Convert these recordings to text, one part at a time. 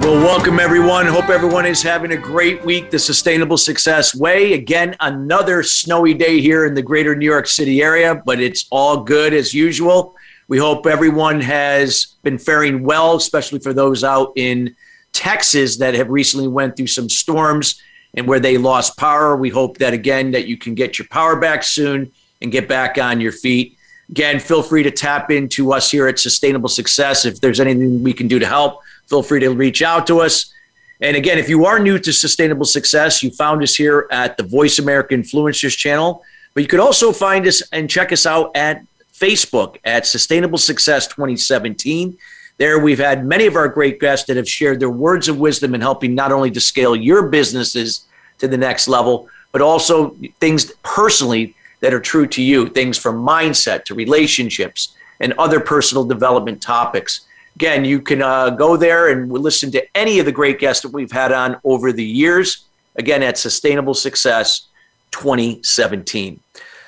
Well, welcome everyone. Hope everyone is having a great week the Sustainable Success Way. Again, another snowy day here in the greater New York City area, but it's all good as usual. We hope everyone has been faring well, especially for those out in Texas that have recently went through some storms and where they lost power. We hope that again that you can get your power back soon and get back on your feet. Again, feel free to tap into us here at Sustainable Success if there's anything we can do to help feel free to reach out to us. And again, if you are new to sustainable success, you found us here at the Voice America Influencers channel, but you could also find us and check us out at Facebook at Sustainable Success 2017. There, we've had many of our great guests that have shared their words of wisdom in helping not only to scale your businesses to the next level, but also things personally that are true to you, things from mindset to relationships and other personal development topics. Again, you can uh, go there and listen to any of the great guests that we've had on over the years. Again, at Sustainable Success 2017.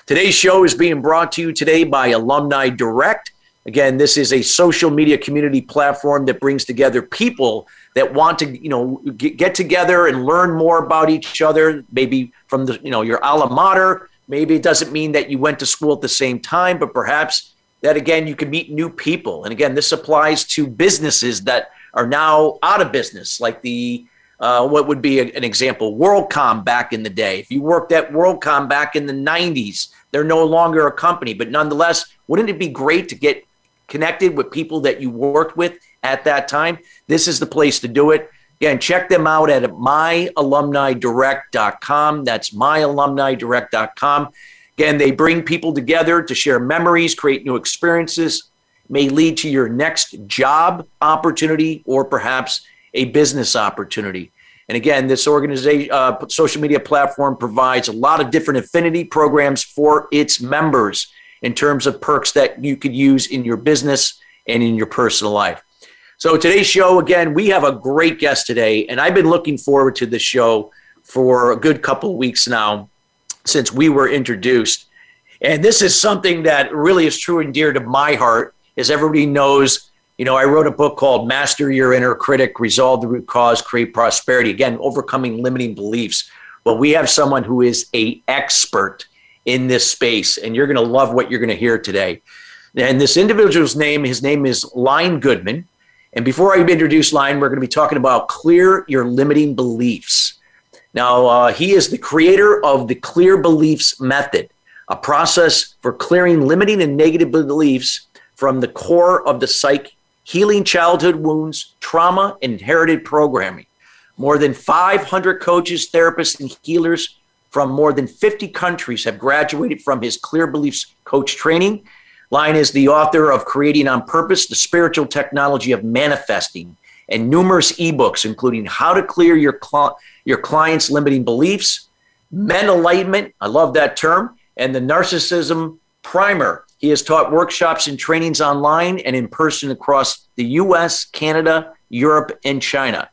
Today's show is being brought to you today by Alumni Direct. Again, this is a social media community platform that brings together people that want to, you know, get together and learn more about each other. Maybe from the, you know, your alma mater. Maybe it doesn't mean that you went to school at the same time, but perhaps that again you can meet new people. And again this applies to businesses that are now out of business like the uh, what would be a, an example worldcom back in the day. If you worked at worldcom back in the 90s they're no longer a company. But nonetheless wouldn't it be great to get connected with people that you worked with at that time? This is the place to do it. Again check them out at myalumnidirect.com that's myalumnidirect.com Again, they bring people together to share memories, create new experiences, may lead to your next job opportunity or perhaps a business opportunity. And again, this organization, uh, social media platform provides a lot of different affinity programs for its members in terms of perks that you could use in your business and in your personal life. So today's show, again, we have a great guest today, and I've been looking forward to this show for a good couple of weeks now since we were introduced. And this is something that really is true and dear to my heart, as everybody knows. You know, I wrote a book called Master Your Inner Critic, Resolve the Root Cause, Create Prosperity. Again, overcoming limiting beliefs. Well, we have someone who is a expert in this space, and you're going to love what you're going to hear today. And this individual's name, his name is Lion Goodman. And before I introduce Lion, we're going to be talking about clear your limiting beliefs. Now, uh, he is the creator of the Clear Beliefs Method, a process for clearing limiting and negative beliefs from the core of the psyche, healing childhood wounds, trauma, inherited programming. More than 500 coaches, therapists, and healers from more than 50 countries have graduated from his Clear Beliefs coach training. Lion is the author of Creating on Purpose, the spiritual technology of manifesting, and numerous ebooks, including How to Clear Your Cl- your client's limiting beliefs, men enlightenment, I love that term, and the narcissism primer. He has taught workshops and trainings online and in person across the US, Canada, Europe, and China.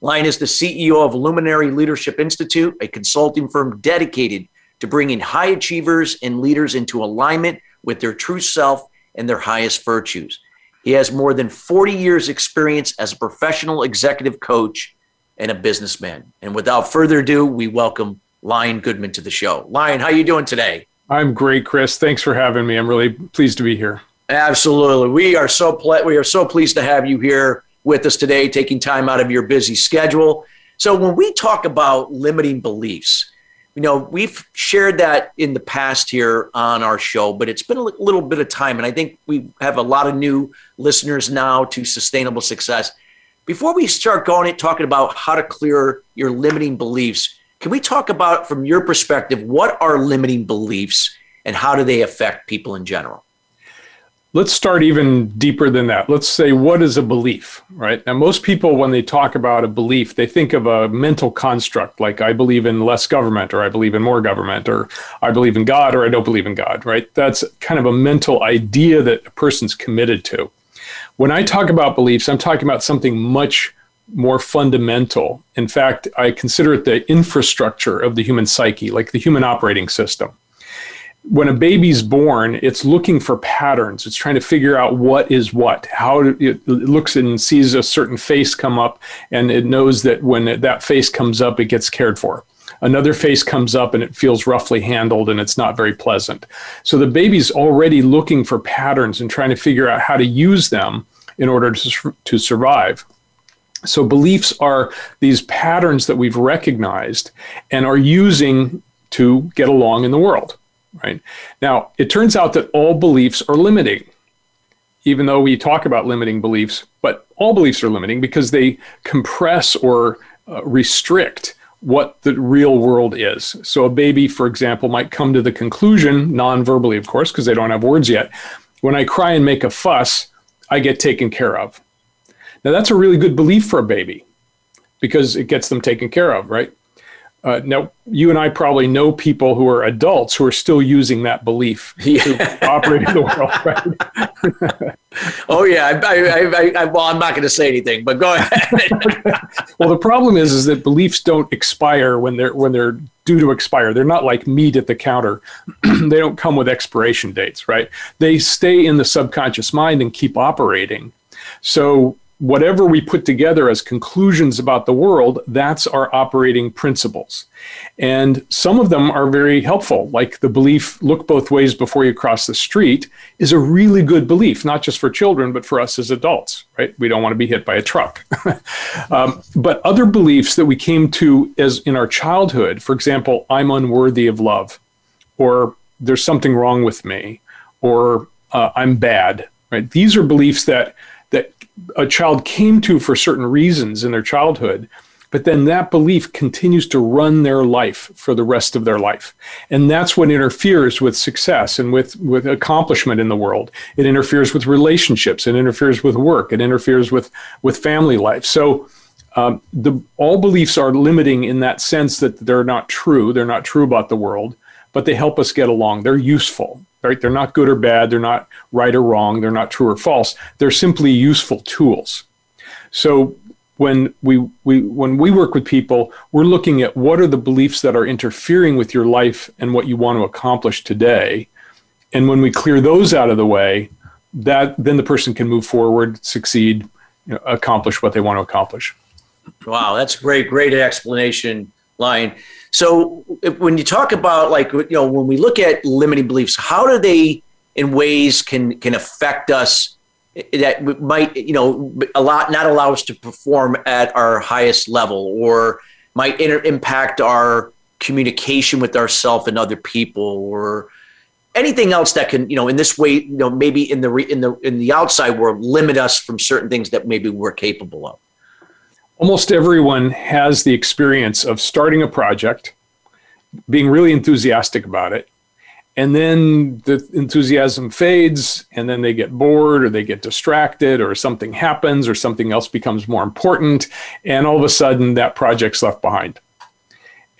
Lion is the CEO of Luminary Leadership Institute, a consulting firm dedicated to bringing high achievers and leaders into alignment with their true self and their highest virtues. He has more than 40 years experience as a professional executive coach and a businessman. And without further ado, we welcome Lion Goodman to the show. Lion, how are you doing today? I'm great, Chris. Thanks for having me. I'm really pleased to be here. Absolutely. We are so ple- we are so pleased to have you here with us today, taking time out of your busy schedule. So when we talk about limiting beliefs, you know, we've shared that in the past here on our show, but it's been a little bit of time. And I think we have a lot of new listeners now to sustainable success. Before we start going and talking about how to clear your limiting beliefs, can we talk about from your perspective what are limiting beliefs and how do they affect people in general? let's start even deeper than that. Let's say, what is a belief, right? Now, most people, when they talk about a belief, they think of a mental construct like I believe in less government, or I believe in more government, or I believe in God, or I don't believe in God, right? That's kind of a mental idea that a person's committed to. When I talk about beliefs, I'm talking about something much more fundamental. In fact, I consider it the infrastructure of the human psyche, like the human operating system when a baby's born, it's looking for patterns. It's trying to figure out what is what. How it looks and sees a certain face come up, and it knows that when that face comes up, it gets cared for. Another face comes up and it feels roughly handled and it's not very pleasant. So the baby's already looking for patterns and trying to figure out how to use them in order to, to survive. So beliefs are these patterns that we've recognized and are using to get along in the world right? Now, it turns out that all beliefs are limiting, even though we talk about limiting beliefs, but all beliefs are limiting because they compress or uh, restrict what the real world is. So, a baby, for example, might come to the conclusion, non verbally, of course, because they don't have words yet when I cry and make a fuss, I get taken care of. Now, that's a really good belief for a baby because it gets them taken care of, right? Uh, now, you and I probably know people who are adults who are still using that belief yeah. to operate in the world, right? oh yeah, I, I, I, well, I'm not going to say anything, but go ahead. well, the problem is, is that beliefs don't expire when they're when they're due to expire. They're not like meat at the counter; they don't come with expiration dates, right? They stay in the subconscious mind and keep operating. So whatever we put together as conclusions about the world, that's our operating principles. And some of them are very helpful, like the belief, look both ways before you cross the street, is a really good belief, not just for children, but for us as adults, right? We don't want to be hit by a truck. um, but other beliefs that we came to as in our childhood, for example, I'm unworthy of love, or there's something wrong with me, or uh, I'm bad, right? These are beliefs that that a child came to for certain reasons in their childhood, but then that belief continues to run their life for the rest of their life. And that's what interferes with success and with, with accomplishment in the world. It interferes with relationships, it interferes with work, it interferes with, with family life. So um, the, all beliefs are limiting in that sense that they're not true, they're not true about the world, but they help us get along. They're useful right? They're not good or bad. They're not right or wrong. They're not true or false. They're simply useful tools. So when we, we when we work with people, we're looking at what are the beliefs that are interfering with your life and what you want to accomplish today. And when we clear those out of the way, that then the person can move forward, succeed, you know, accomplish what they want to accomplish. Wow, that's great, great explanation, Lion. So when you talk about like you know when we look at limiting beliefs, how do they in ways can can affect us that might you know a lot not allow us to perform at our highest level or might inter- impact our communication with ourselves and other people or anything else that can you know in this way you know maybe in the re- in the in the outside world limit us from certain things that maybe we're capable of almost everyone has the experience of starting a project, being really enthusiastic about it, and then the enthusiasm fades, and then they get bored or they get distracted, or something happens, or something else becomes more important, and all of a sudden that project's left behind.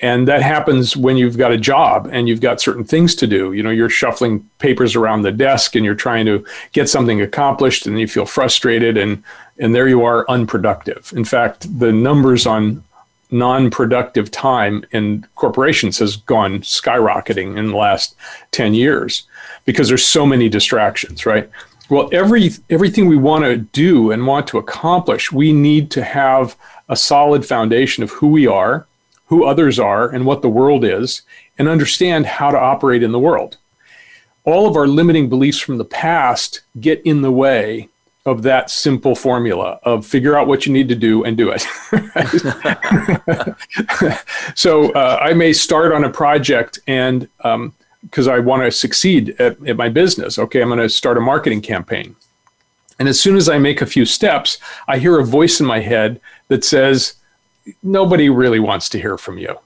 And that happens when you've got a job and you've got certain things to do. You know, you're shuffling papers around the desk and you're trying to get something accomplished and you feel frustrated and and there you are unproductive. In fact, the numbers on non-productive time in corporations has gone skyrocketing in the last 10 years because there's so many distractions, right? Well, every everything we want to do and want to accomplish, we need to have a solid foundation of who we are, who others are, and what the world is, and understand how to operate in the world. All of our limiting beliefs from the past get in the way of that simple formula of figure out what you need to do and do it. so uh, I may start on a project and because um, I want to succeed at, at my business, okay, I'm going to start a marketing campaign. And as soon as I make a few steps, I hear a voice in my head that says, nobody really wants to hear from you.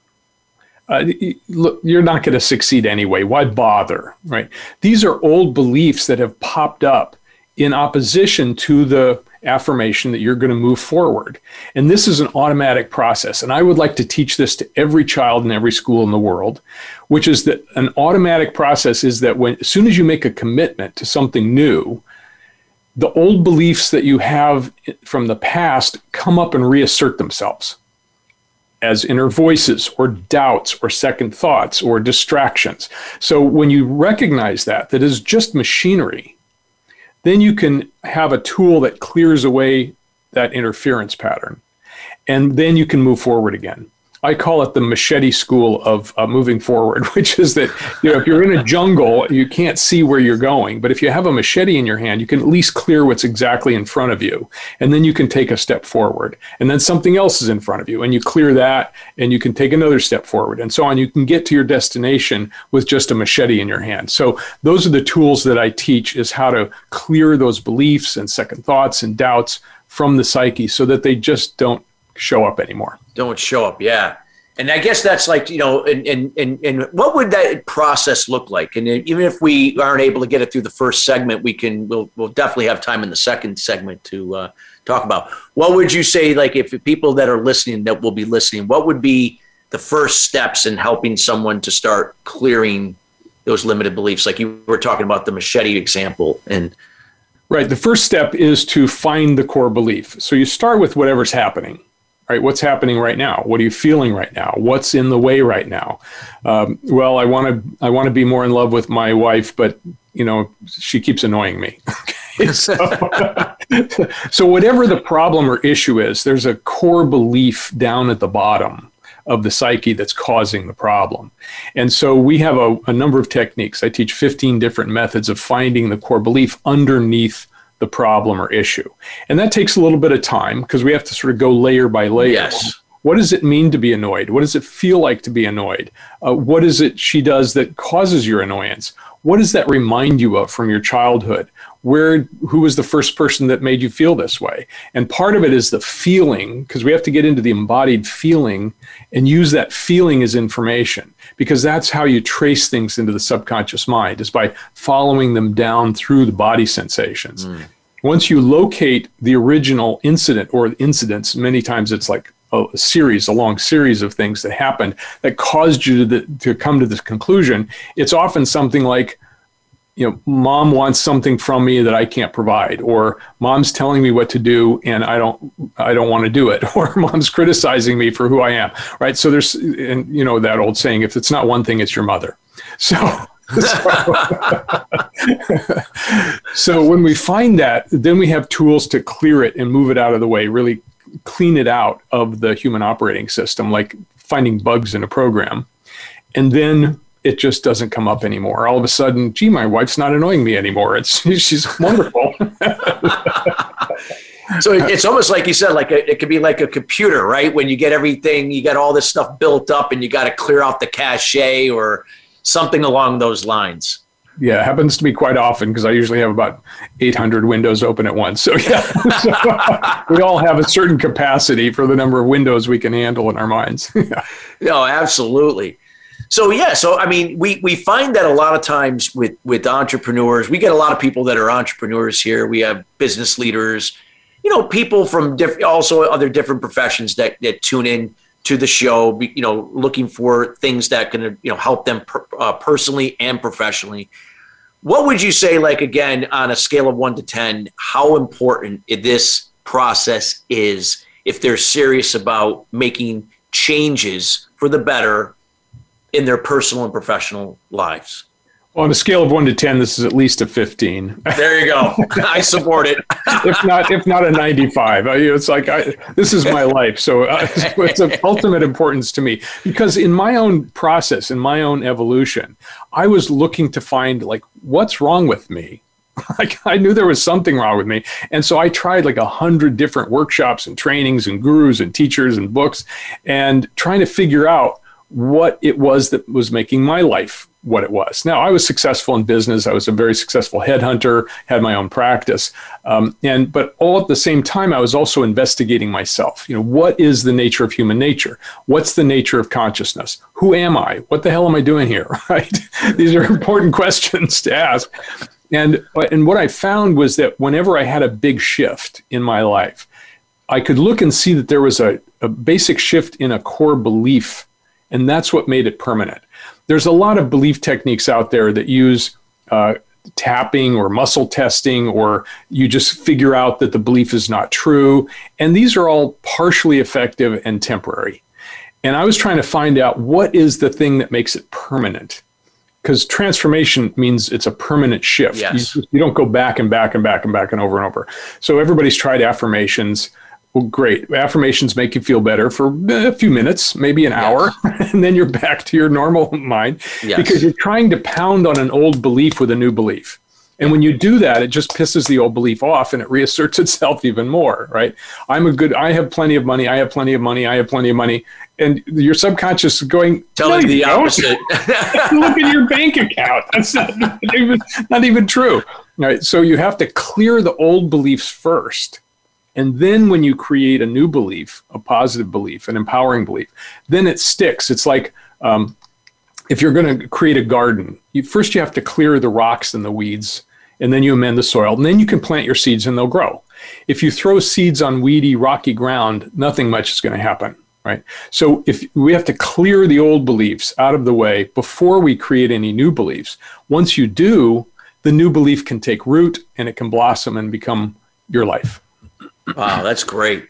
Uh, look, you're not going to succeed anyway. Why bother? Right? These are old beliefs that have popped up in opposition to the affirmation that you're going to move forward. And this is an automatic process. And I would like to teach this to every child in every school in the world, which is that an automatic process is that when as soon as you make a commitment to something new, the old beliefs that you have from the past come up and reassert themselves as inner voices or doubts or second thoughts or distractions. So when you recognize that, that is just machinery, then you can have a tool that clears away that interference pattern. And then you can move forward again. I call it the machete school of uh, moving forward, which is that you know if you're in a jungle, you can't see where you're going, but if you have a machete in your hand, you can at least clear what's exactly in front of you, and then you can take a step forward, and then something else is in front of you, and you clear that, and you can take another step forward, and so on. You can get to your destination with just a machete in your hand. So those are the tools that I teach: is how to clear those beliefs and second thoughts and doubts from the psyche, so that they just don't show up anymore. Don't show up, yeah. And I guess that's like, you know, and, and, and, and what would that process look like? And even if we aren't able to get it through the first segment, we can, we'll, we'll definitely have time in the second segment to uh, talk about. What would you say, like, if people that are listening, that will be listening, what would be the first steps in helping someone to start clearing those limited beliefs? Like you were talking about the machete example and, Right. The first step is to find the core belief. So you start with whatever's happening right what's happening right now what are you feeling right now what's in the way right now um, well i want to i want to be more in love with my wife but you know she keeps annoying me so, so whatever the problem or issue is there's a core belief down at the bottom of the psyche that's causing the problem. And so we have a, a, number of techniques. I teach 15 different methods of finding the core belief underneath the problem or issue. And that takes a little bit of time because we have to sort of go layer by layer. Yes. What does it mean to be annoyed? What does it feel like to be annoyed? Uh, what is it she does that causes your annoyance? What does that remind you of from your childhood? Where, who was the first person that made you feel this way? And part of it is the feeling, because we have to get into the embodied feeling and use that feeling as information because that's how you trace things into the subconscious mind is by following them down through the body sensations. Mm. Once you locate the original incident or incidents, many times it's like a series, a long series of things that happened that caused you to, the, to come to this conclusion. It's often something like, you know, mom wants something from me that I can't provide, or mom's telling me what to do and I don't, I don't want to do it, or mom's criticizing me for who I am, right? So there's, and you know that old saying, if it's not one thing, it's your mother. So, so, so when we find that, then we have tools to clear it and move it out of the way, really clean it out of the human operating system, like finding bugs in a program, and then it just doesn't come up anymore. All of a sudden, gee, my wife's not annoying me anymore. It's she's wonderful. so it's almost like you said, like a, it could be like a computer, right? When you get everything, you got all this stuff built up, and you got to clear out the cache or something along those lines. Yeah, it happens to me quite often because I usually have about 800 windows open at once. So yeah, so, we all have a certain capacity for the number of windows we can handle in our minds. yeah. No, absolutely. So yeah, so I mean, we we find that a lot of times with with entrepreneurs, we get a lot of people that are entrepreneurs here. We have business leaders, you know, people from different, also other different professions that that tune in to the show, you know, looking for things that can you know help them per, uh, personally and professionally. What would you say, like again, on a scale of one to ten, how important this process is if they're serious about making changes for the better in their personal and professional lives? Well, on a scale of one to ten, this is at least a fifteen. There you go. I support it. if not, if not a ninety-five, it's like I, this is my life, so uh, it's of ultimate importance to me because in my own process, in my own evolution, I was looking to find like what's wrong with me. Like I knew there was something wrong with me, and so I tried like a hundred different workshops and trainings and gurus and teachers and books, and trying to figure out what it was that was making my life what it was. Now, I was successful in business. I was a very successful headhunter, had my own practice. Um, and, but all at the same time, I was also investigating myself. You know, what is the nature of human nature? What's the nature of consciousness? Who am I? What the hell am I doing here? Right? These are important questions to ask. And and what I found was that whenever I had a big shift in my life, I could look and see that there was a, a basic shift in a core belief, and that's what made it permanent. There's a lot of belief techniques out there that use uh, tapping or muscle testing, or you just figure out that the belief is not true. And these are all partially effective and temporary. And I was trying to find out what is the thing that makes it permanent. Because transformation means it's a permanent shift. Yes. You, you don't go back and back and back and back and over and over. So everybody's tried affirmations. Well, great. Affirmations make you feel better for a few minutes, maybe an hour, and then you're back to your normal mind Yes. because you're trying to pound on an old belief with a new belief. And when you do that, it just pisses the old belief off and it reasserts itself even more, right? I'm a good, I have plenty of money, I have plenty of money, I have plenty of money. And your subconscious is going, Telling "No, the you don't." opposite. Look at your bank account. That's not, not even, not even true. Right. So you have to clear the old beliefs first. And then when you create a new belief, a positive belief, an empowering belief, then it sticks. It's like um, if you're going to create a garden, you, first you have to clear the rocks and the weeds, and then you amend the soil, and then you can plant your seeds and they'll grow. If you throw seeds on weedy, rocky ground, nothing much is going to happen. Right. So if we have to clear the old beliefs out of the way before we create any new beliefs, once you do, the new belief can take root and it can blossom and become your life. Wow, that's great.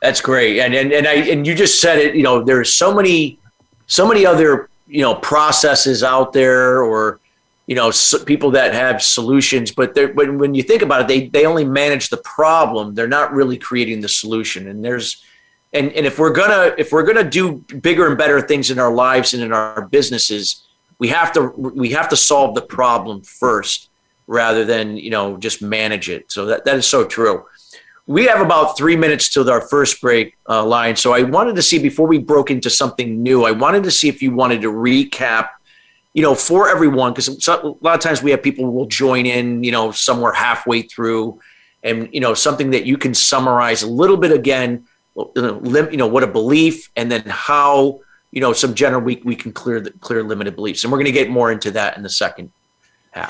That's great. And and and I and you just said it. You know, there's so many, so many other you know processes out there, or you know, s people that have solutions. But when when you think about it, they they only manage the problem. They're not really creating the solution. And there's and and if we're gonna if we're gonna do bigger and better things in our lives and in our businesses, we have to we have to solve the problem first rather than you know just manage it. So that that is so true. We have about three minutes till our first break uh, Lion. So I wanted to see before we broke into something new, I wanted to see if you wanted to recap, you know, for everyone, because a lot of times we have people will join in, you know, somewhere halfway through, and you know, something that you can summarize a little bit again, you know, what a belief, and then how, you know, some general we we can clear the clear limited beliefs, and we're going to get more into that in the second.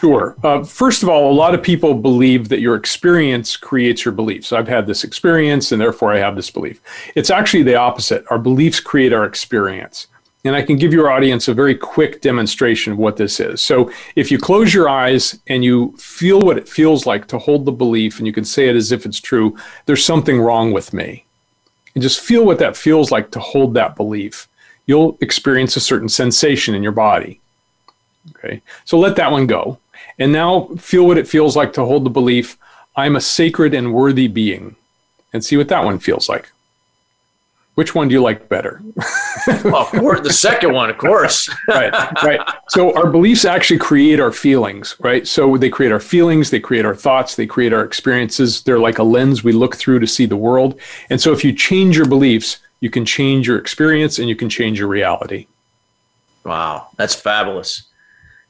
Sure. Uh, first of all, a lot of people believe that your experience creates your beliefs. I've had this experience and therefore I have this belief. It's actually the opposite. Our beliefs create our experience. And I can give your audience a very quick demonstration of what this is. So if you close your eyes and you feel what it feels like to hold the belief and you can say it as if it's true, there's something wrong with me. And just feel what that feels like to hold that belief. You'll experience a certain sensation in your body. Okay, so let that one go. And now feel what it feels like to hold the belief I'm a sacred and worthy being. And see what that one feels like. Which one do you like better? well, of course, the second one, of course. right, right. So our beliefs actually create our feelings, right? So they create our feelings, they create our thoughts, they create our experiences. They're like a lens we look through to see the world. And so if you change your beliefs, you can change your experience and you can change your reality. Wow, that's fabulous.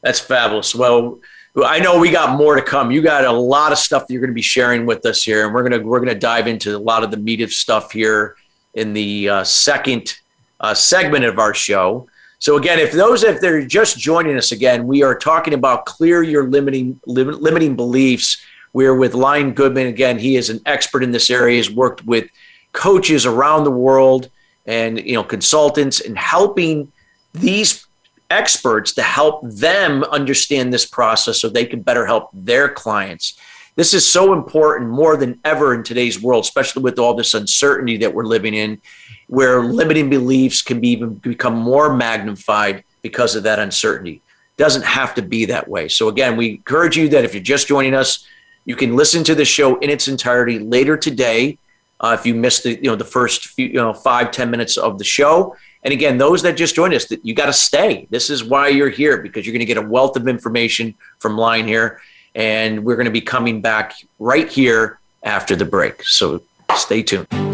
That's fabulous. Well, I know we got more to come. You got a lot of stuff that you're going to be sharing with us here, and we're gonna we're gonna dive into a lot of the meat of stuff here in the uh, second uh, segment of our show. So again, if those if they're just joining us again, we are talking about clear your limiting lim- limiting beliefs. We're with Lion Goodman again. He is an expert in this area. He's worked with coaches around the world and you know consultants and helping these experts to help them understand this process so they can better help their clients. This is so important more than ever in today's world, especially with all this uncertainty that we're living in, where limiting beliefs can be even become more magnified because of that uncertainty. Doesn't have to be that way. So again, we encourage you that if you're just joining us, you can listen to the show in its entirety later today. Uh, if you missed the you know the first few you know five ten minutes of the show, and again, those that just joined us, that you got to stay. This is why you're here because you're going to get a wealth of information from Lion here, and we're going to be coming back right here after the break. So stay tuned.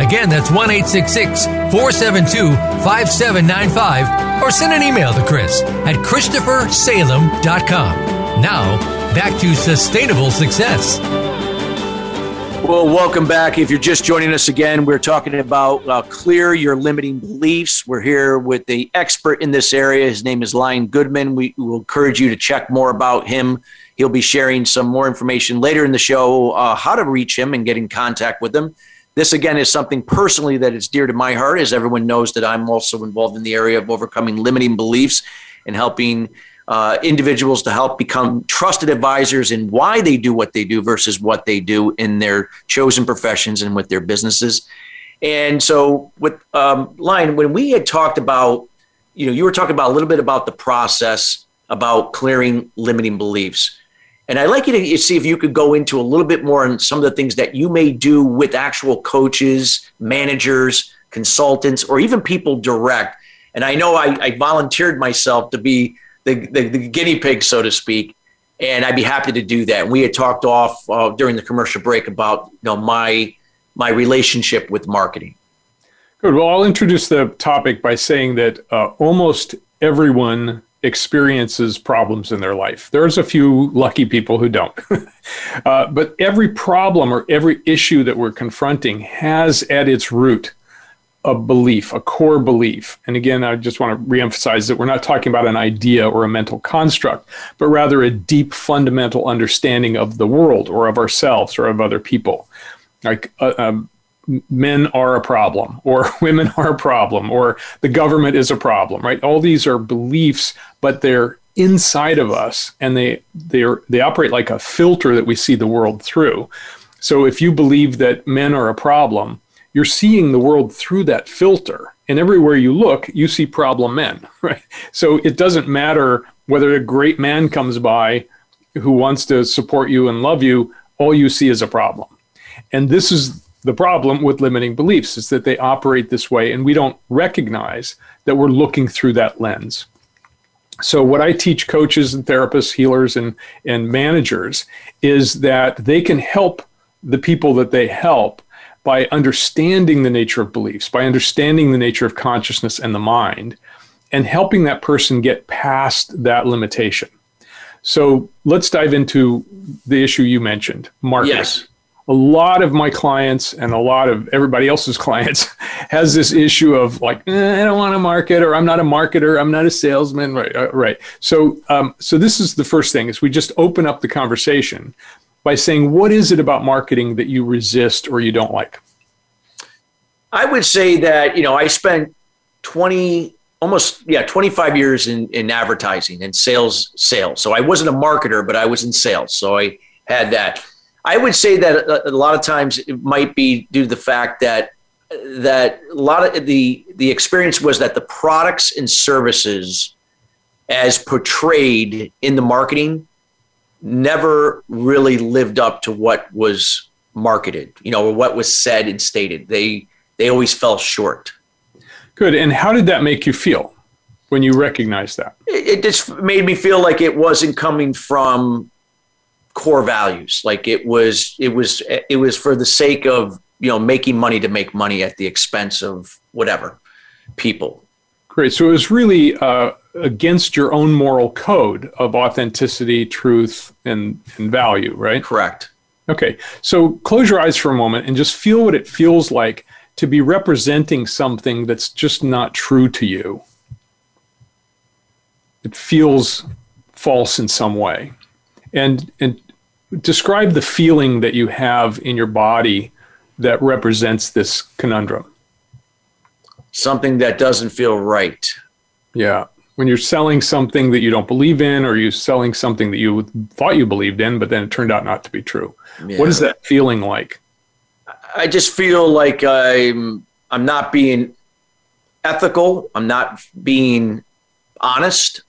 Again, that's 1 866 472 5795. Or send an email to Chris at ChristopherSalem.com. Now, back to sustainable success. Well, welcome back. If you're just joining us again, we're talking about uh, clear your limiting beliefs. We're here with the expert in this area. His name is Lion Goodman. We will encourage you to check more about him. He'll be sharing some more information later in the show, uh, how to reach him and get in contact with him. This, again, is something personally that is dear to my heart, as everyone knows that I'm also involved in the area of overcoming limiting beliefs and helping uh, individuals to help become trusted advisors in why they do what they do versus what they do in their chosen professions and with their businesses. And so, with um, Lion, when we had talked about, you know, you were talking about a little bit about the process about clearing limiting beliefs. And I'd like you to see if you could go into a little bit more on some of the things that you may do with actual coaches, managers, consultants, or even people direct. And I know I, I volunteered myself to be the, the, the guinea pig, so to speak. And I'd be happy to do that. We had talked off uh, during the commercial break about you know my my relationship with marketing. Good. Well, I'll introduce the topic by saying that uh, almost everyone experiences problems in their life. There's a few lucky people who don't. uh, but every problem or every issue that we're confronting has at its root a belief, a core belief. And again, I just want to reemphasize that we're not talking about an idea or a mental construct, but rather a deep fundamental understanding of the world or of ourselves or of other people. Like uh, um, men are a problem, or women are a problem, or the government is a problem, right? All these are beliefs, but they're inside of us and they they they operate like a filter that we see the world through. So if you believe that men are a problem, you're seeing the world through that filter. And everywhere you look, you see problem men, right? So it doesn't matter whether a great man comes by who wants to support you and love you, all you see is a problem. And this is the problem with limiting beliefs is that they operate this way and we don't recognize that we're looking through that lens. So what I teach coaches and therapists, healers and and managers is that they can help the people that they help by understanding the nature of beliefs, by understanding the nature of consciousness and the mind, and helping that person get past that limitation. So let's dive into the issue you mentioned Marcus. Yes. A lot of my clients and a lot of everybody else's clients has this issue of like eh, I don't want to market or I'm not a marketer I'm not a salesman right uh, right so um, so this is the first thing is we just open up the conversation by saying, what is it about marketing that you resist or you don't like? I would say that, you know, I spent 20, almost, yeah, 25 years in, in advertising and sales, sales. So I wasn't a marketer, but I was in sales. So I had that. I would say that a, a lot of times it might be due to the fact that uh, that a lot of the the experience was that the products and services as portrayed in the marketing never really lived up to what was marketed, you know, or what was said and stated. They they always fell short. Good. And how did that make you feel when you recognized that? It, it just made me feel like it wasn't coming from core values. Like it was it was it was for the sake of, you know, making money to make money at the expense of whatever people. Great. So it was really uh, against your own moral code of authenticity, truth, and, and value, right? Correct. Okay. So close your eyes for a moment and just feel what it feels like to be representing something that's just not true to you. It feels false in some way. And, and describe the feeling that you have in your body that represents this conundrum something that doesn't feel right. Yeah. When you're selling something that you don't believe in, or you're selling something that you thought you believed in, but then it turned out not to be true. Yeah. What is that feeling like? I just feel like I'm I'm not being ethical. I'm not being honest,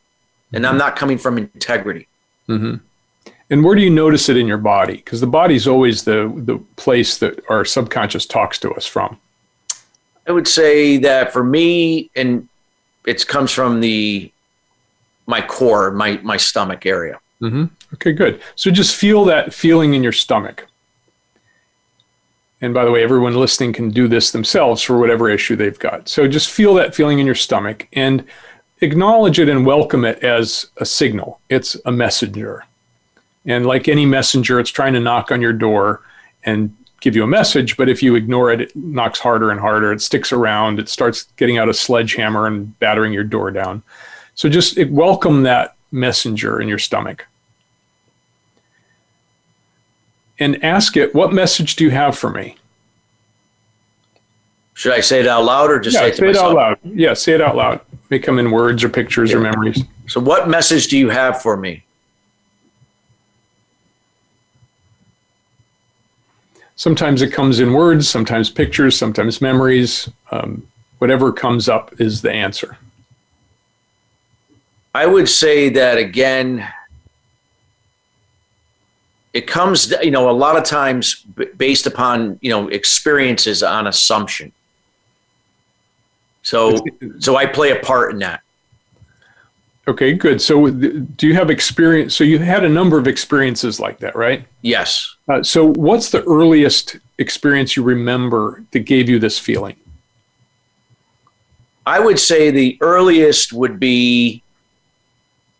and I'm not coming from integrity. Mm-hmm. And where do you notice it in your body? Because the body's always the the place that our subconscious talks to us from. I would say that for me, and it comes from the my core, my my stomach area. Mm-hmm. Okay, good. So just feel that feeling in your stomach. And by the way, everyone listening can do this themselves for whatever issue they've got. So just feel that feeling in your stomach and acknowledge it and welcome it as a signal. It's a messenger. And like any messenger, it's trying to knock on your door and give you a message, but if you ignore it, it knocks harder and harder. It sticks around. It starts getting out a sledgehammer and battering your door down. So just welcome that messenger in your stomach. And ask it, what message do you have for me? Should I say it out loud or just yeah, say it to say it out loud. Yeah, say it out loud. May come in words or pictures yeah. or memories. So, what message do you have for me? Sometimes it comes in words, sometimes pictures, sometimes memories. Um, whatever comes up is the answer. I would say that again, it comes, you know, a lot of times based upon, you know, experiences on assumption. So, so I play a part in that. Okay, good. So, do you have experience? So, you had a number of experiences like that, right? Yes. Uh, so, what's the earliest experience you remember that gave you this feeling? I would say the earliest would be,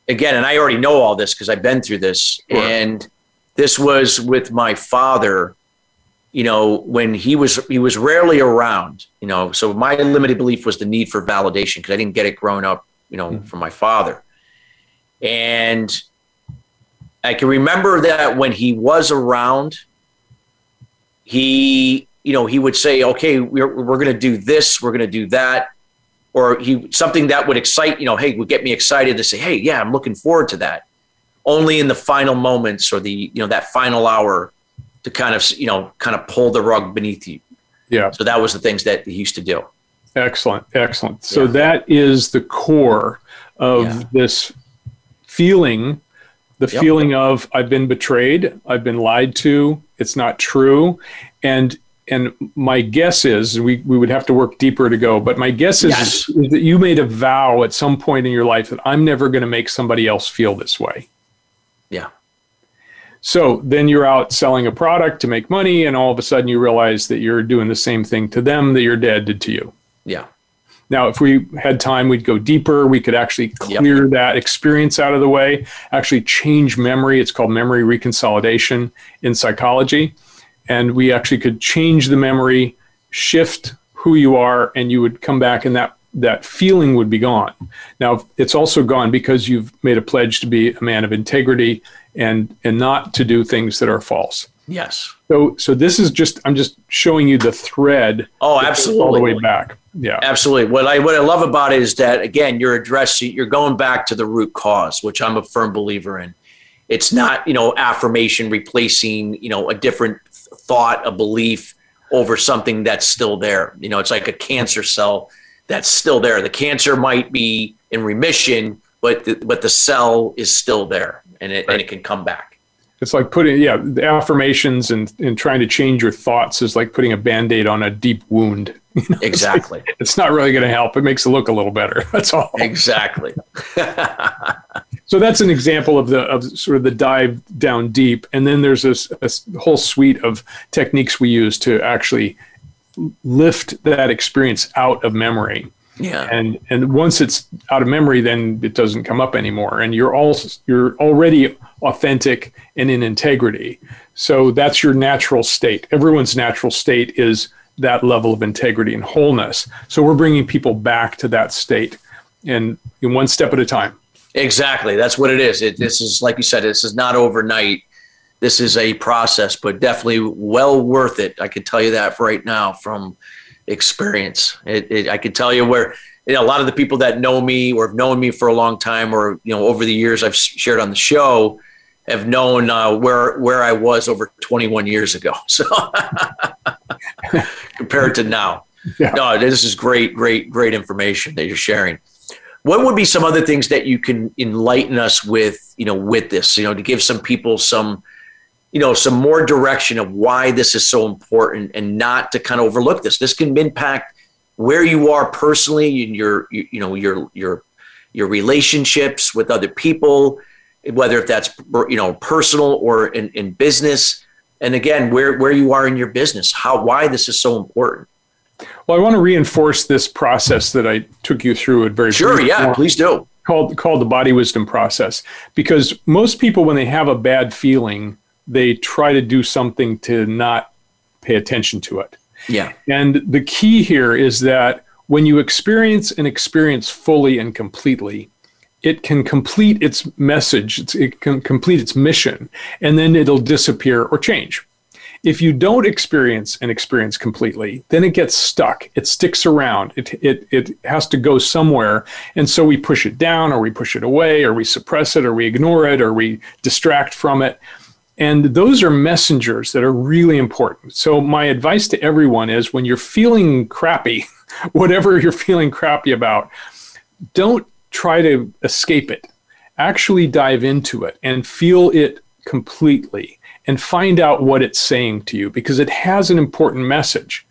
again, and I already know all this because I've been through this, sure. and this was with my father. You know, when he was he was rarely around. You know, so my limited belief was the need for validation because I didn't get it growing up you know, mm-hmm. from my father. And I can remember that when he was around, he, you know, he would say, okay, we're, we're going to do this, we're going to do that. Or he, something that would excite, you know, hey, would get me excited to say, hey, yeah, I'm looking forward to that. Only in the final moments or the, you know, that final hour to kind of, you know, kind of pull the rug beneath you. Yeah. So that was the things that he used to do. Excellent, excellent. So yeah. that is the core of yeah. this feeling the yep. feeling of I've been betrayed, I've been lied to, it's not true. And and my guess is we, we would have to work deeper to go, but my guess is, yes. is that you made a vow at some point in your life that I'm never going to make somebody else feel this way. Yeah. So then you're out selling a product to make money, and all of a sudden you realize that you're doing the same thing to them that your dad did to you. Yeah. Now, if we had time, we'd go deeper. We could actually clear yep. that experience out of the way, actually change memory. It's called memory reconsolidation in psychology. And we actually could change the memory, shift who you are, and you would come back and that that feeling would be gone. Now, it's also gone because you've made a pledge to be a man of integrity and and not to do things that are false. Yes. So so this is just I'm just showing you the thread. Oh, absolutely. All the way back. Yeah. Absolutely. What I what I love about it is that again you're addressing you're going back to the root cause, which I'm a firm believer in. It's not, you know, affirmation replacing, you know, a different thought, a belief over something that's still there. You know, it's like a cancer cell that's still there. The cancer might be in remission, but the, but the cell is still there and it right. and it can come back it's like putting yeah the affirmations and, and trying to change your thoughts is like putting a band-aid on a deep wound. You know? exactly it's, like, it's, not really going to help. It makes it look a little better. That's all. Exactly. So that's an example of the of sort of the dive down deep. And then there's this a whole suite of techniques we use to actually lift that experience out of memory Yeah. And and once it's out of memory, then it doesn't come up anymore. And you're all you're already authentic and in integrity. So that's your natural state. Everyone's natural state is that level of integrity and wholeness. So we're bringing people back to that state, and in one step at a time. Exactly. That's what it is. It, this is like you said. This is not overnight. This is a process, but definitely well worth it. I can tell you that right now from experience. It, it, I can tell you where you know, a lot of the people that know me or have known me for a long time, or you know, over the years I've shared on the show, have known uh, where where I was over 21 years ago. So compared to now, yeah. no, this is great, great, great information that you're sharing. What would be some other things that you can enlighten us with, you know, with this, you know, to give some people some you know some more direction of why this is so important and not to kind of overlook this. This can impact where you are personally in your you, you know your your your relationships with other people whether if that's you know personal or in, in business. And again where where you are in your business how why this is so important. Well i want to reinforce this process that i took you through at very sure yeah form. please do. Called called the body wisdom process. Because most people when they have a bad feeling they try to do something to not pay attention to it. Yeah. And the key here is that when you experience an experience fully and completely, it can complete its message, it can complete its mission, and then it'll disappear or change. If you don't experience an experience completely, then it gets stuck. It sticks around. It, it, it has to go somewhere. And so we push it down, or we push it away, or we suppress it, or we ignore it, or we distract from it. And those are messengers that are really important. So, my advice to everyone is when you're feeling crappy, whatever you're feeling crappy about, don't try to escape it. Actually dive into it and feel it completely and find out what it's saying to you because it has an important message.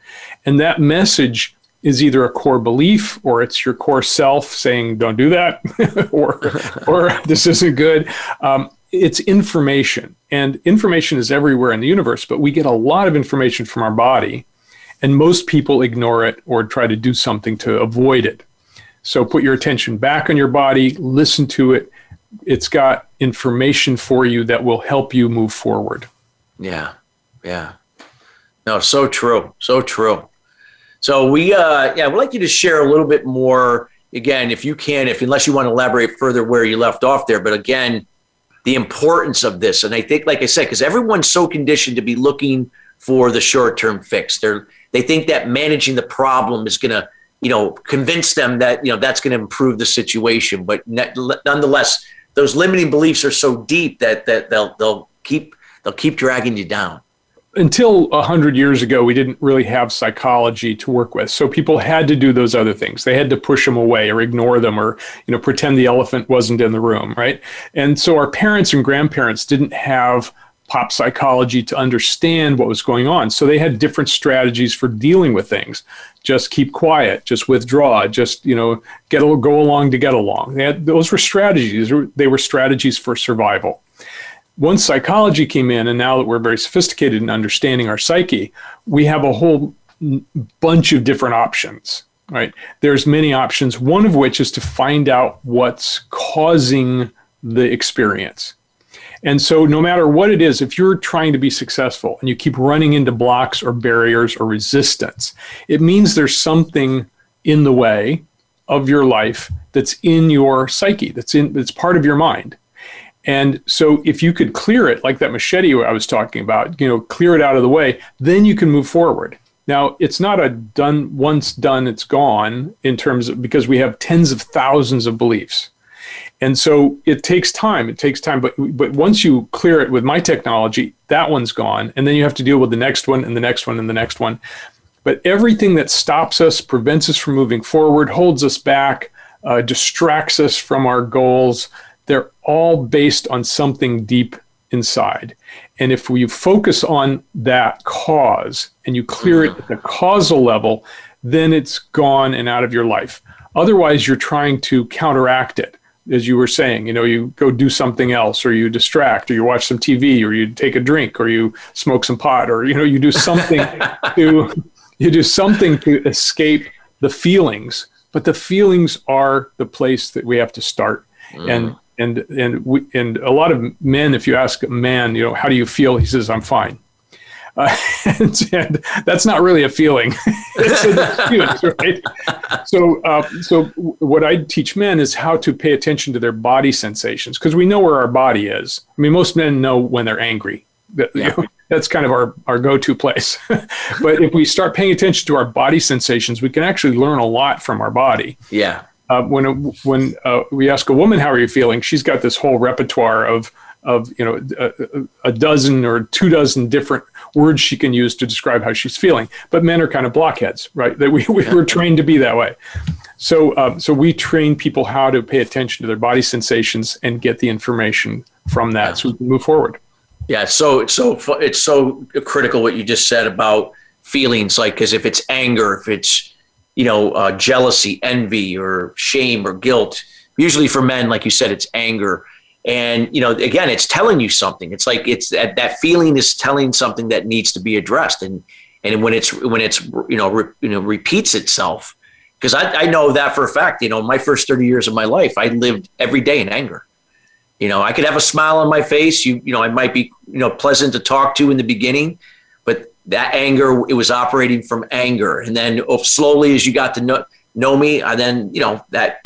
And that message is either a core belief or it's your core self saying, don't do that, or, or this isn't good. Um, it's information and information is everywhere in the universe but we get a lot of information from our body and most people ignore it or try to do something to avoid it. So put your attention back on your body listen to it. It's got information for you that will help you move forward. Yeah yeah. No so true so true. So we uh yeah we'd like you to share a little bit more again if you can if unless you want to elaborate further where you left off there but again the importance of this. And I think, like I said, because everyone's so conditioned to be looking for the short term fix. They're they think that managing the problem is going to, you know, convince them that you know that's going to improve the situation. But nonetheless, those limiting beliefs are so deep that that they'll they'll keep they'll keep dragging you down until 100 years ago we didn't really have psychology to work with. So people had to do those other things. They had to push them away or ignore them or you know pretend the elephant wasn't in the room right? And so our parents and grandparents didn't have pop psychology to understand what was going on. So they had different strategies for dealing with things. Just keep quiet just withdraw just you know get go along to get along. Had, those were strategies. They were strategies for survival once psychology came in, and now that we're very sophisticated in understanding our psyche, we have a whole bunch of different options. Right? There's many options. One of which is to find out what's causing the experience. And so, no matter what it is, if you're trying to be successful and you keep running into blocks or barriers or resistance, it means there's something in the way of your life that's in your psyche, that's in that's part of your mind. And so if you could clear it like that machete I was talking about, you know, clear it out of the way, then you can move forward. Now, it's not a done once done it's gone in terms of because we have tens of thousands of beliefs. And so it takes time. It takes time, but but once you clear it with my technology, that one's gone, and then you have to deal with the next one and the next one and the next one. But everything that stops us, prevents us from moving forward, holds us back, uh, distracts us from our goals, they're all based on something deep inside. And if you focus on that cause and you clear it at the causal level, then it's gone and out of your life. Otherwise, you're trying to counteract it. As you were saying, you know, you go do something else, or you distract, or you watch some TV, or you take a drink, or you smoke some pot, or you know, you do something to you do something to escape the feelings but the feelings are the place that we have to start. Mm. And and and we, and a lot of men, if you ask a man, you know, how do you feel? He says, I'm fine. Uh, and, and, that's not really a feeling. feelings, right? So, uh, so what I teach men is how to pay attention to their body sensations because we know where our body is. I mean, most men know when they're angry. That, yeah. you know, that's kind of our, our go-to place. but if we start paying attention to our body sensations, we can actually learn a lot from our body. Yeah uh, when a, when uh, we ask a woman how are you feeling, she's got this whole repertoire of of you know a, a, dozen or two dozen different words she can use to describe how she's feeling. But men are kind of blockheads, right? That we, we were trained to be that way. So um, so we train people how to pay attention to their body sensations and get the information from that, so we can move forward. Yeah, so so it's so critical what you just said about feelings, like because if it's anger, if it's you know, uh, jealousy, envy, or shame or guilt. Usually for men, like you said, it's anger. And, you know, again, it's telling you something. It's like it's that, that feeling is telling something that needs to be addressed. And, and when it's, when it's, you know, re, you know, repeats itself, because I, I know that for a fact, you know, my first 30 years of my life, I lived every day in anger. You know, I could have a smile on my face. You, you know, I might be, you know, pleasant to talk to in the beginning, that anger it was operating from anger. And then oh, slowly as you got to know, know me i then you know that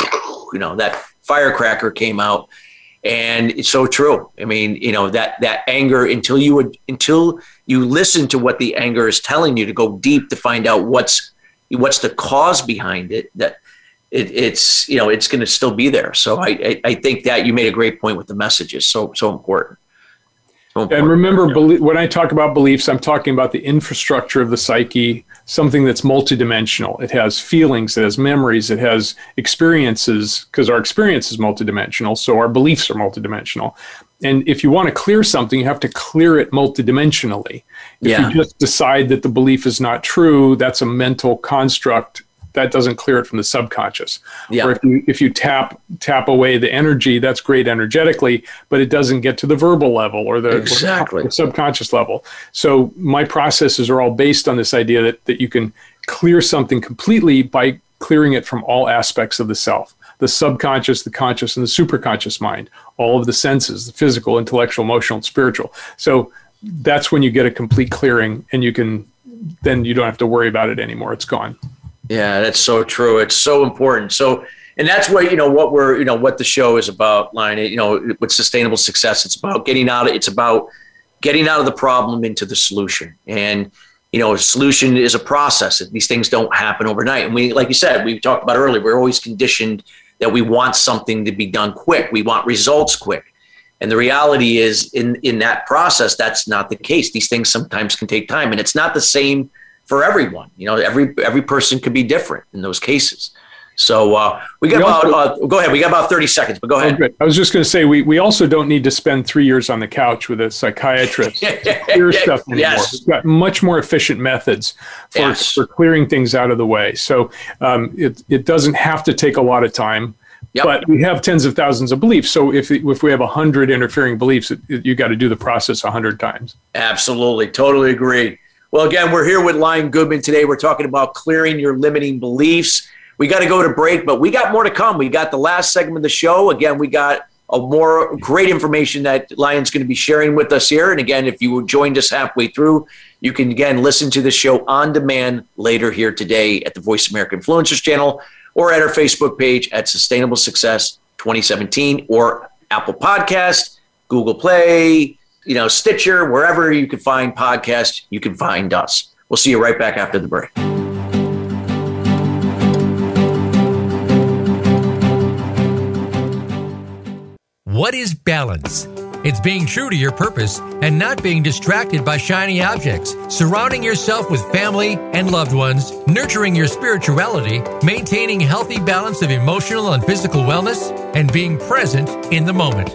you know that firecracker came out. And it's so true. I mean you know that that anger until you would until you listen to what the anger is telling you to go deep to find out what's what's the cause behind it that it, it's you know it's going to still be there. So I, I i think that you made a great point with the messages. So so important Oh, and remember, when I talk about beliefs, I'm talking about the infrastructure of the psyche, something that's multidimensional. It has feelings, it has memories, it has experiences, because our experience is multidimensional, so our beliefs are multidimensional. And if you want to clear something, you have to clear it multidimensionally. If yeah. you just decide that the belief is not true, that's a mental construct that doesn't clear it from the subconscious. Yeah. Or if you if you tap tap away the energy, that's great energetically, but it doesn't get to the verbal level or the, exactly. or the subconscious level. So my processes are all based on this idea that that you can clear something completely by clearing it from all aspects of the self the subconscious, the conscious, and the superconscious mind, all of the senses, the physical, intellectual, emotional, and spiritual. So that's when you get a complete clearing and you can then you don't have to worry about it anymore. It's gone. Yeah, that's so true. It's so important. So, and that's what you know what we're you know what the show is about. Lion, you know, with sustainable success, it's about getting out. Of, it's about getting out of the problem into the solution. And you know, a solution is a process. These things don't happen overnight. And we, like you said, we talked about earlier. We're always conditioned that we want something to be done quick. We want results quick. And the reality is, in in that process, that's not the case. These things sometimes can take time, and it's not the same for everyone. You know, every every person could be different in those cases. So uh, we got we about also, uh, go ahead. We got about thirty seconds, but go ahead. Oh, I was just going to say we we also don't need to spend three years on the couch with a psychiatrist to clear stuff anymore. Yes. We've got much more efficient methods for, yes. for clearing things out of the way. So um, it it doesn't have to take a lot of time. Yep. But we have tens of thousands of beliefs. So if, if we have a hundred interfering beliefs, it, it, you got to do the process a hundred times. Absolutely, totally agree. Well, again, we're here with Lion Goodman today. We're talking about clearing your limiting beliefs. We got to go to break, but we got more to come. We got the last segment of the show. Again, we got a more great information that Lion's going to be sharing with us here. And again, if you joined us halfway through, you can again listen to the show on demand later here today at the Voice America Influencers channel or at our Facebook page at Sustainable Success 2017 or Apple Podcast, Google Play, you know, Stitcher, wherever you can find podcasts, you can find us. We'll see you right back after the break. What is balance? It's being true to your purpose and not being distracted by shiny objects, surrounding yourself with family and loved ones, nurturing your spirituality, maintaining healthy balance of emotional and physical wellness, and being present in the moment.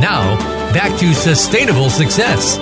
Now, back to sustainable success.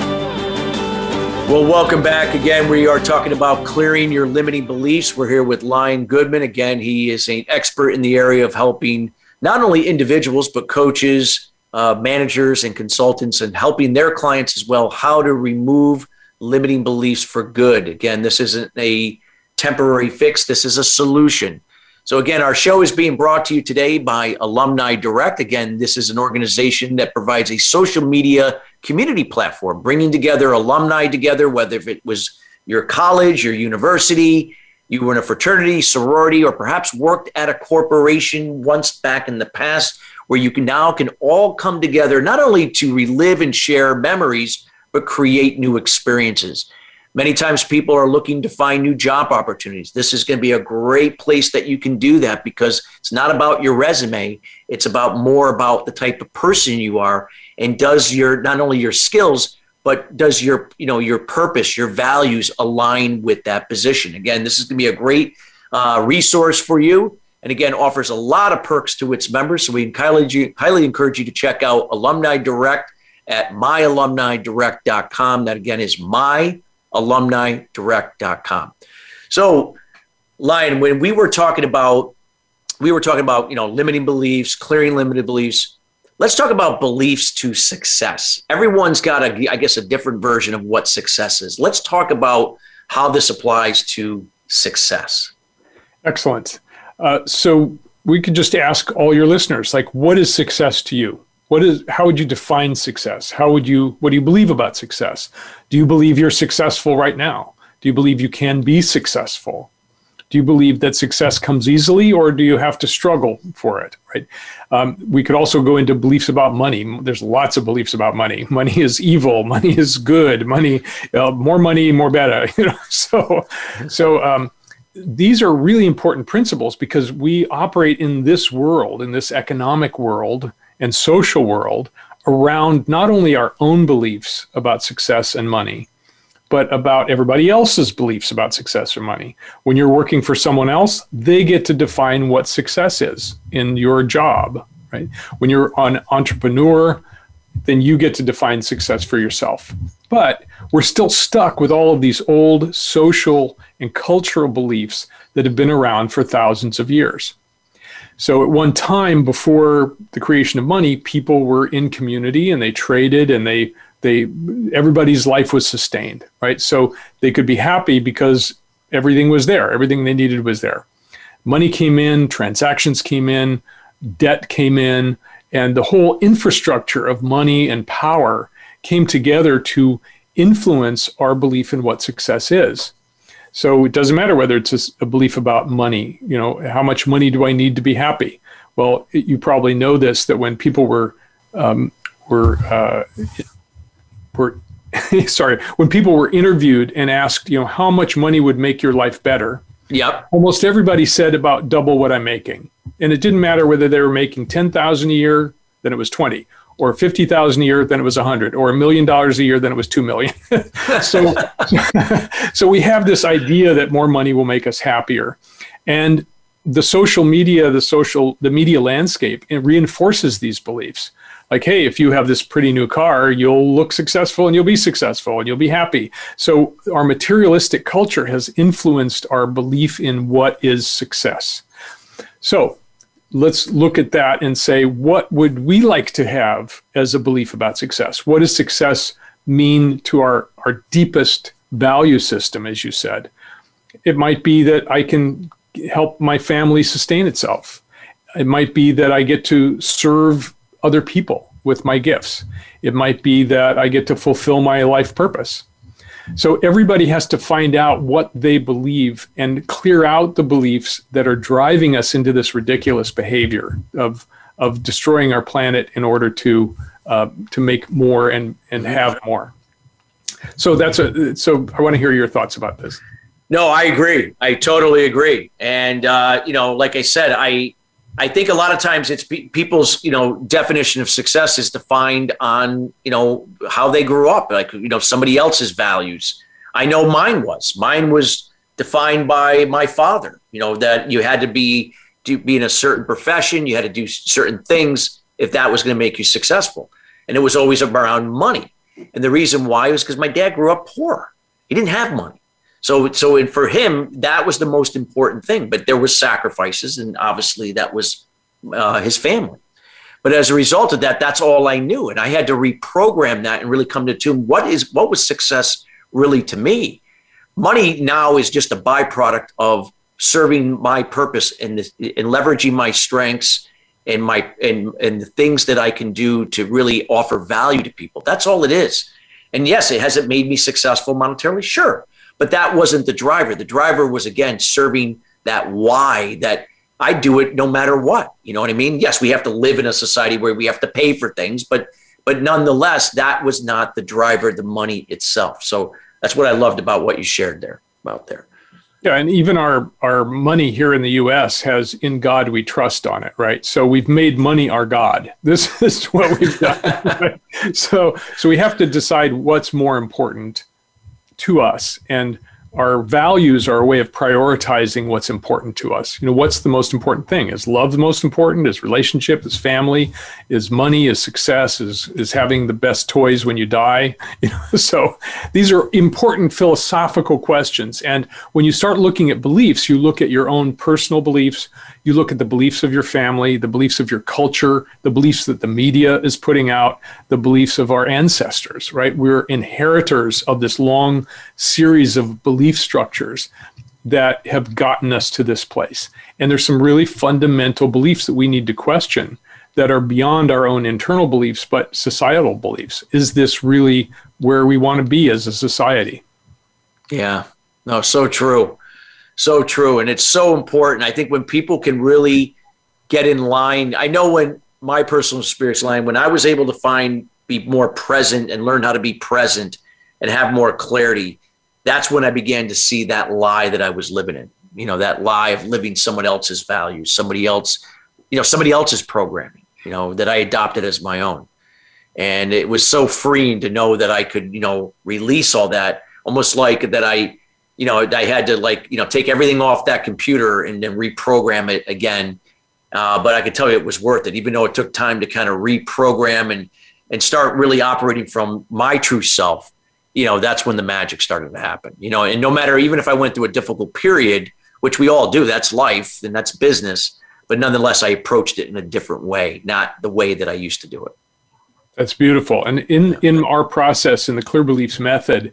Well, welcome back again. We are talking about clearing your limiting beliefs. We're here with Lion Goodman. Again, he is an expert in the area of helping not only individuals, but coaches, uh, managers, and consultants, and helping their clients as well how to remove limiting beliefs for good. Again, this isn't a temporary fix, this is a solution. So, again, our show is being brought to you today by Alumni Direct. Again, this is an organization that provides a social media community platform, bringing together alumni together, whether if it was your college, your university, you were in a fraternity, sorority, or perhaps worked at a corporation once back in the past, where you can now can all come together not only to relive and share memories, but create new experiences. Many times people are looking to find new job opportunities. This is going to be a great place that you can do that because it's not about your resume. It's about more about the type of person you are and does your not only your skills but does your you know your purpose, your values align with that position? Again, this is going to be a great uh, resource for you and again offers a lot of perks to its members. So we highly, highly encourage you to check out Alumni Direct at myalumnidirect.com. That again is my alumnidirect.com. So, Lion, when we were talking about we were talking about you know limiting beliefs, clearing limited beliefs. Let's talk about beliefs to success. Everyone's got a, I guess, a different version of what success is. Let's talk about how this applies to success. Excellent. Uh, so we could just ask all your listeners, like, what is success to you? What is how would you define success? How would you what do you believe about success? Do you believe you're successful right now? Do you believe you can be successful? Do you believe that success comes easily or do you have to struggle for it right? Um, we could also go into beliefs about money. There's lots of beliefs about money. Money is evil. Money is good. Money uh, more money more better you know? So so um, these are really important principles because we operate in this world in this economic world and social world around not only our own beliefs about success and money, but about everybody else's beliefs about success or money. When you're working for someone else, they get to define what success is in your job, right? When you're an entrepreneur, then you get to define success for yourself. But we're still stuck with all of these old social and cultural beliefs that have been around for thousands of years. So at one time before the creation of money, people were in community and they traded and they they everybody's life was sustained, right? So they could be happy because everything was there, everything they needed was there. Money came in, transactions came in, debt came in, and the whole infrastructure of money and power came together to influence our belief in what success is. So it doesn't matter whether it's a, belief about money. You know, how much money do I need to be happy? Well, it, you probably know this that when people were um, were uh, were sorry when people were interviewed and asked, you know, how much money would make your life better? Yep. Almost everybody said about double what I'm making, and it didn't matter whether they were making ten thousand a year, then it was twenty, or 50,000 a year, then it was 100, or a million dollars a year, then it was 2 million. so, so we have this idea that more money will make us happier. And the social media, the social, the media landscape, it reinforces these beliefs. Like, hey, if you have this pretty new car, you'll look successful and you'll be successful and you'll be happy. So, our materialistic culture has influenced our belief in what is success. So, let's look at that and say, what would we like to have as a belief about success? What does success mean to our, our deepest value system, as you said? It might be that I can help my family sustain itself. It might be that I get to serve other people with my gifts. It might be that I get to fulfill my life purpose. So everybody has to find out what they believe and clear out the beliefs that are driving us into this ridiculous behavior of of destroying our planet in order to uh, to make more and and have more. So that's a so I want to hear your thoughts about this. No, I agree. I totally agree. And uh, you know, like I said, I I think a lot of times it's pe- people's you know definition of success is defined on you know how they grew up, like you know somebody else's values. I know mine was. Mine was defined by my father. You know that you had to be to be in a certain profession, you had to do certain things if that was going to make you successful, and it was always around money. And the reason why was because my dad grew up poor. He didn't have money. So, so for him, that was the most important thing. But there was sacrifices, and obviously that was uh, his family. But as a result of that, that's all I knew, and I had to reprogram that and really come to tune. What is what was success really to me? Money now is just a byproduct of serving my purpose and, and leveraging my strengths and my and and the things that I can do to really offer value to people. That's all it is. And yes, it hasn't made me successful monetarily. Sure, but that wasn't the driver. The driver was, again, serving that why that I do it no matter what. You know what I mean? Yes, we have to live in a society where we have to pay for things, but but nonetheless, that was not the driver, the money itself. So that's what I loved about what you shared there about there. Yeah, and even our our money here in the U.S. has "In God We Trust" on it, right? So we've made money our God. This is what we've done. Right? So so we have to decide what's more important to us and our values are a way of prioritizing what's important to us. You know, what's the most important thing? Is love the most important? Is relationship? Is family? Is money? Is success? Is is having the best toys when you die? You know, so these are important philosophical questions. And when you start looking at beliefs, you look at your own personal beliefs, you look at the beliefs of your family, the beliefs of your culture, the beliefs that the media is putting out, the beliefs of our ancestors, right? We're inheritors of this long series of belief structures that have gotten us to this place. And there's some really fundamental beliefs that we need to question that are beyond our own internal beliefs, but societal beliefs. Is this really where we want to be as a society? Yeah, no, so true. So true. And it's so important. I think when people can really get in line, I know when my personal experience Lion, when I was able to find, be more present and learn how to be present and have more clarity, that's when I began to see that lie that I was living in. You know, that lie of living someone else's values, somebody else, you know, somebody else's programming, you know, that I adopted as my own. And it was so freeing to know that I could, you know, release all that, almost like that I, you know, I had to like, you know, take everything off that computer and then reprogram it again. Uh, but I could tell you it was worth it, even though it took time to kind of reprogram and and start really operating from my true self. You know, that's when the magic started to happen. You know, and no matter even if I went through a difficult period, which we all do, that's life and that's business. But nonetheless, I approached it in a different way, not the way that I used to do it. That's beautiful. And in in our process in the clear beliefs method,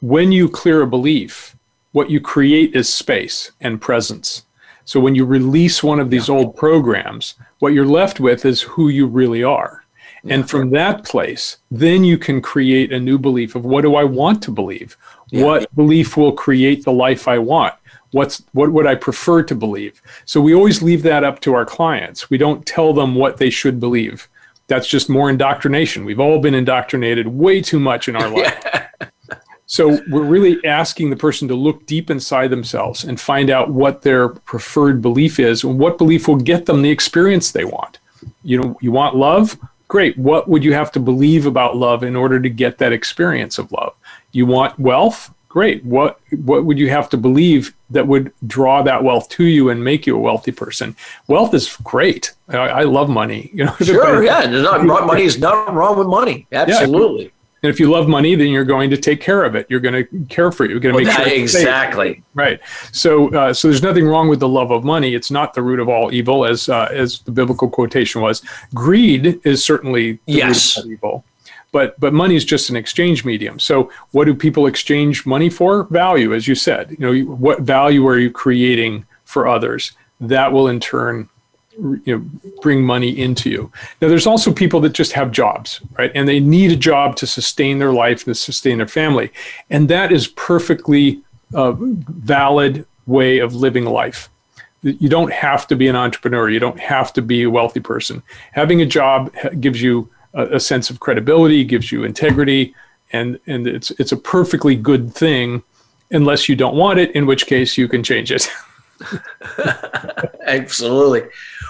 when you clear a belief, what you create is space and presence. So when you release one of these old programs, what you're left with is who you really are. And from that place, then you can create a new belief of what do I want to believe? Yeah. What belief will create the life I want? What's what would I prefer to believe? So we always leave that up to our clients. We don't tell them what they should believe. That's just more indoctrination. We've all been indoctrinated way too much in our life. So we're really asking the person to look deep inside themselves and find out what their preferred belief is and what belief will get them the experience they want. You know, you want love? Great. What would you have to believe about love in order to get that experience of love? You want wealth? Great. What what would you have to believe that would draw that wealth to you and make you a wealthy person? Wealth is great. I, I love money. You know, sure, yeah. Not, money is not wrong with money. Absolutely. Yeah And if you love money, then you're going to take care of it. You're going to care for it. You're going to Well, make that- sure exactly. safe. Right. So, uh, so there's nothing wrong with the love of money. It's not the root of all evil, as uh, as the biblical quotation was. Greed is certainly the Yes. root of all evil, but but money is just an exchange medium. So, what do people exchange money for? Value, as you said. You know, what value are you creating for others? That will in turn you know bring money into you. Now there's also people that just have jobs right? And they need a job to sustain their life and to sustain their family. And that is perfectly uh, valid way of living life. You don't have to be an entrepreneur. You don't have to be a wealthy person. Having a job gives you a, a sense of credibility gives you integrity and and it's it's a perfectly good thing unless you don't want it in which case you can change it. Absolutely.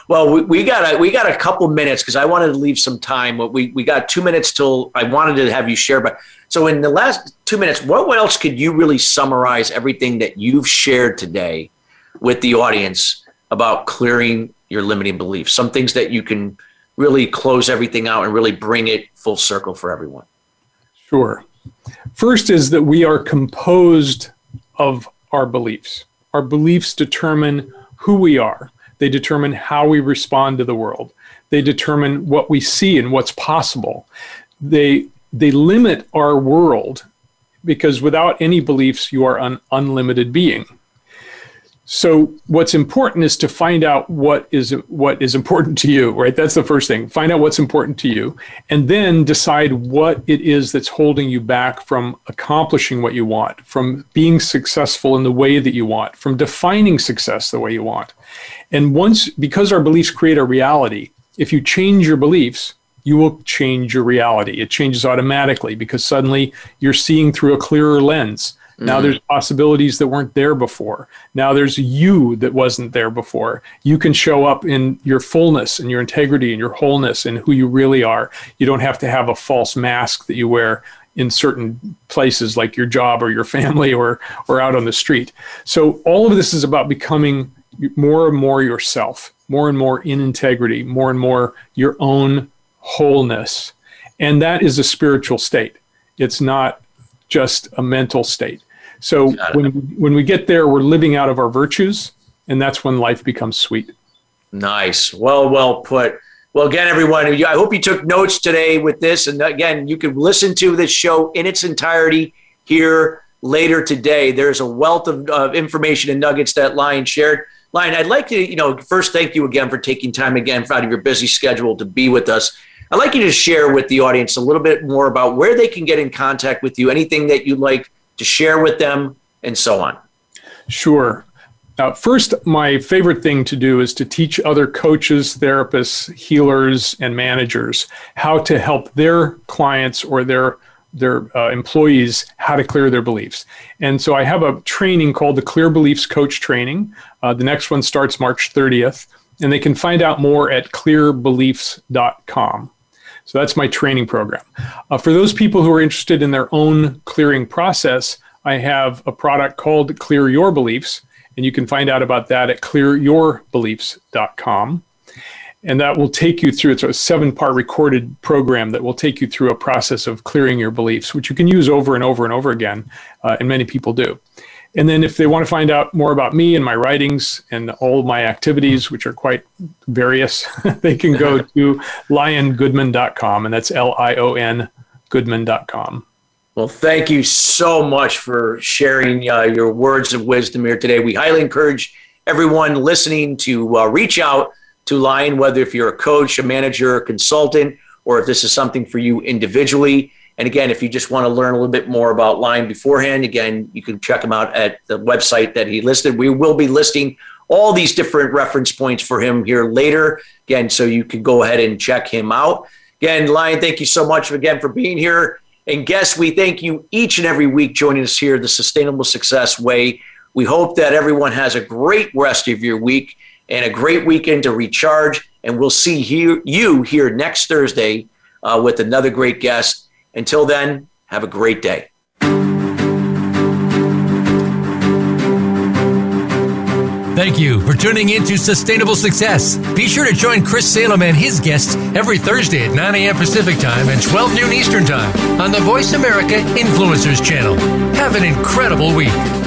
Well, we, we got a we got a couple minutes because I wanted to leave some time. We we got two minutes till I wanted to have you share. But so in the last two minutes, what what else could you really summarize everything that you've shared today with the audience about clearing your limiting beliefs? Some things that you can really close everything out and really bring it full circle for everyone. Sure. First is that we are composed of our beliefs. Our beliefs determine who we are, they determine how we respond to the world, they determine what we see and what's possible. They, they limit our world because without any beliefs, you are an unlimited being. So what's important is to find out what is what is important to you, right? That's the first thing. Find out what's important to you and then decide what it is that's holding you back from accomplishing what you want, from being successful in the way that you want, from defining success the way you want. And once because our beliefs create our reality, if you change your beliefs, you will change your reality. It changes automatically because suddenly you're seeing through a clearer lens. Now mm-hmm. there's possibilities that weren't there before. Now there's you that wasn't there before. You can show up in your fullness and your integrity and your wholeness and who you really are. You don't have to have a false mask that you wear in certain places like your job or your family or or out on the street. So all of this is about becoming more and more yourself, more and more in integrity, more and more your own wholeness. And that is a spiritual state. It's not just a mental state. So when when we get there, we're living out of our virtues, and that's when life becomes sweet. Nice. Well, well put. Well, again, everyone, I hope you took notes today with this. And again, you can listen to this show in its entirety here later today. There's a wealth of, of information and nuggets that Lion shared. Lion, I'd like to, you know, first thank you again for taking time again out of your busy schedule to be with us. I'd like you to share with the audience a little bit more about where they can get in contact with you, anything that you'd like to share with them, and so on. Sure. Uh, first, my favorite thing to do is to teach other coaches, therapists, healers, and managers how to help their clients or their their uh, employees how to clear their beliefs. And so I have a training called the Clear Beliefs Coach Training. Uh, the next one starts March 30th, and they can find out more at clearbeliefs.com. So that's my training program. Uh, for those people who are interested in their own clearing process, I have a product called Clear Your Beliefs, and you can find out about that at clearyourbeliefs.com. And that will take you through, it's a seven part recorded program that will take you through a process of clearing your beliefs, which you can use over and over and over again, uh, and many people do. And then if they want to find out more about me and my writings and all my activities, which are quite various, they can go to liongoodman.com, and that's L I O N goodman.com. Well, thank you so much for sharing uh, your words of wisdom here today. We highly encourage everyone listening to uh, reach out to Lion, whether if you're a coach, a manager, a consultant, or if this is something for you individually. And again, if you just want to learn a little bit more about Lion beforehand, again, you can check him out at the website that he listed. We will be listing all these different reference points for him here later. Again, so you can go ahead and check him out. Again, Lion, thank you so much again for being here. And guests, we thank you each and every week joining us here, the Sustainable Success Way. We hope that everyone has a great rest of your week and a great weekend to recharge. And we'll see here, you here next Thursday uh, with another great guest. Until then, have a great day. Thank you for tuning in to Sustainable Success. Be sure to join Chris Salem and his guests every Thursday at 9 a.m. Pacific Time and 12 noon Eastern Time on the Voice America Influencers channel. Have an incredible week.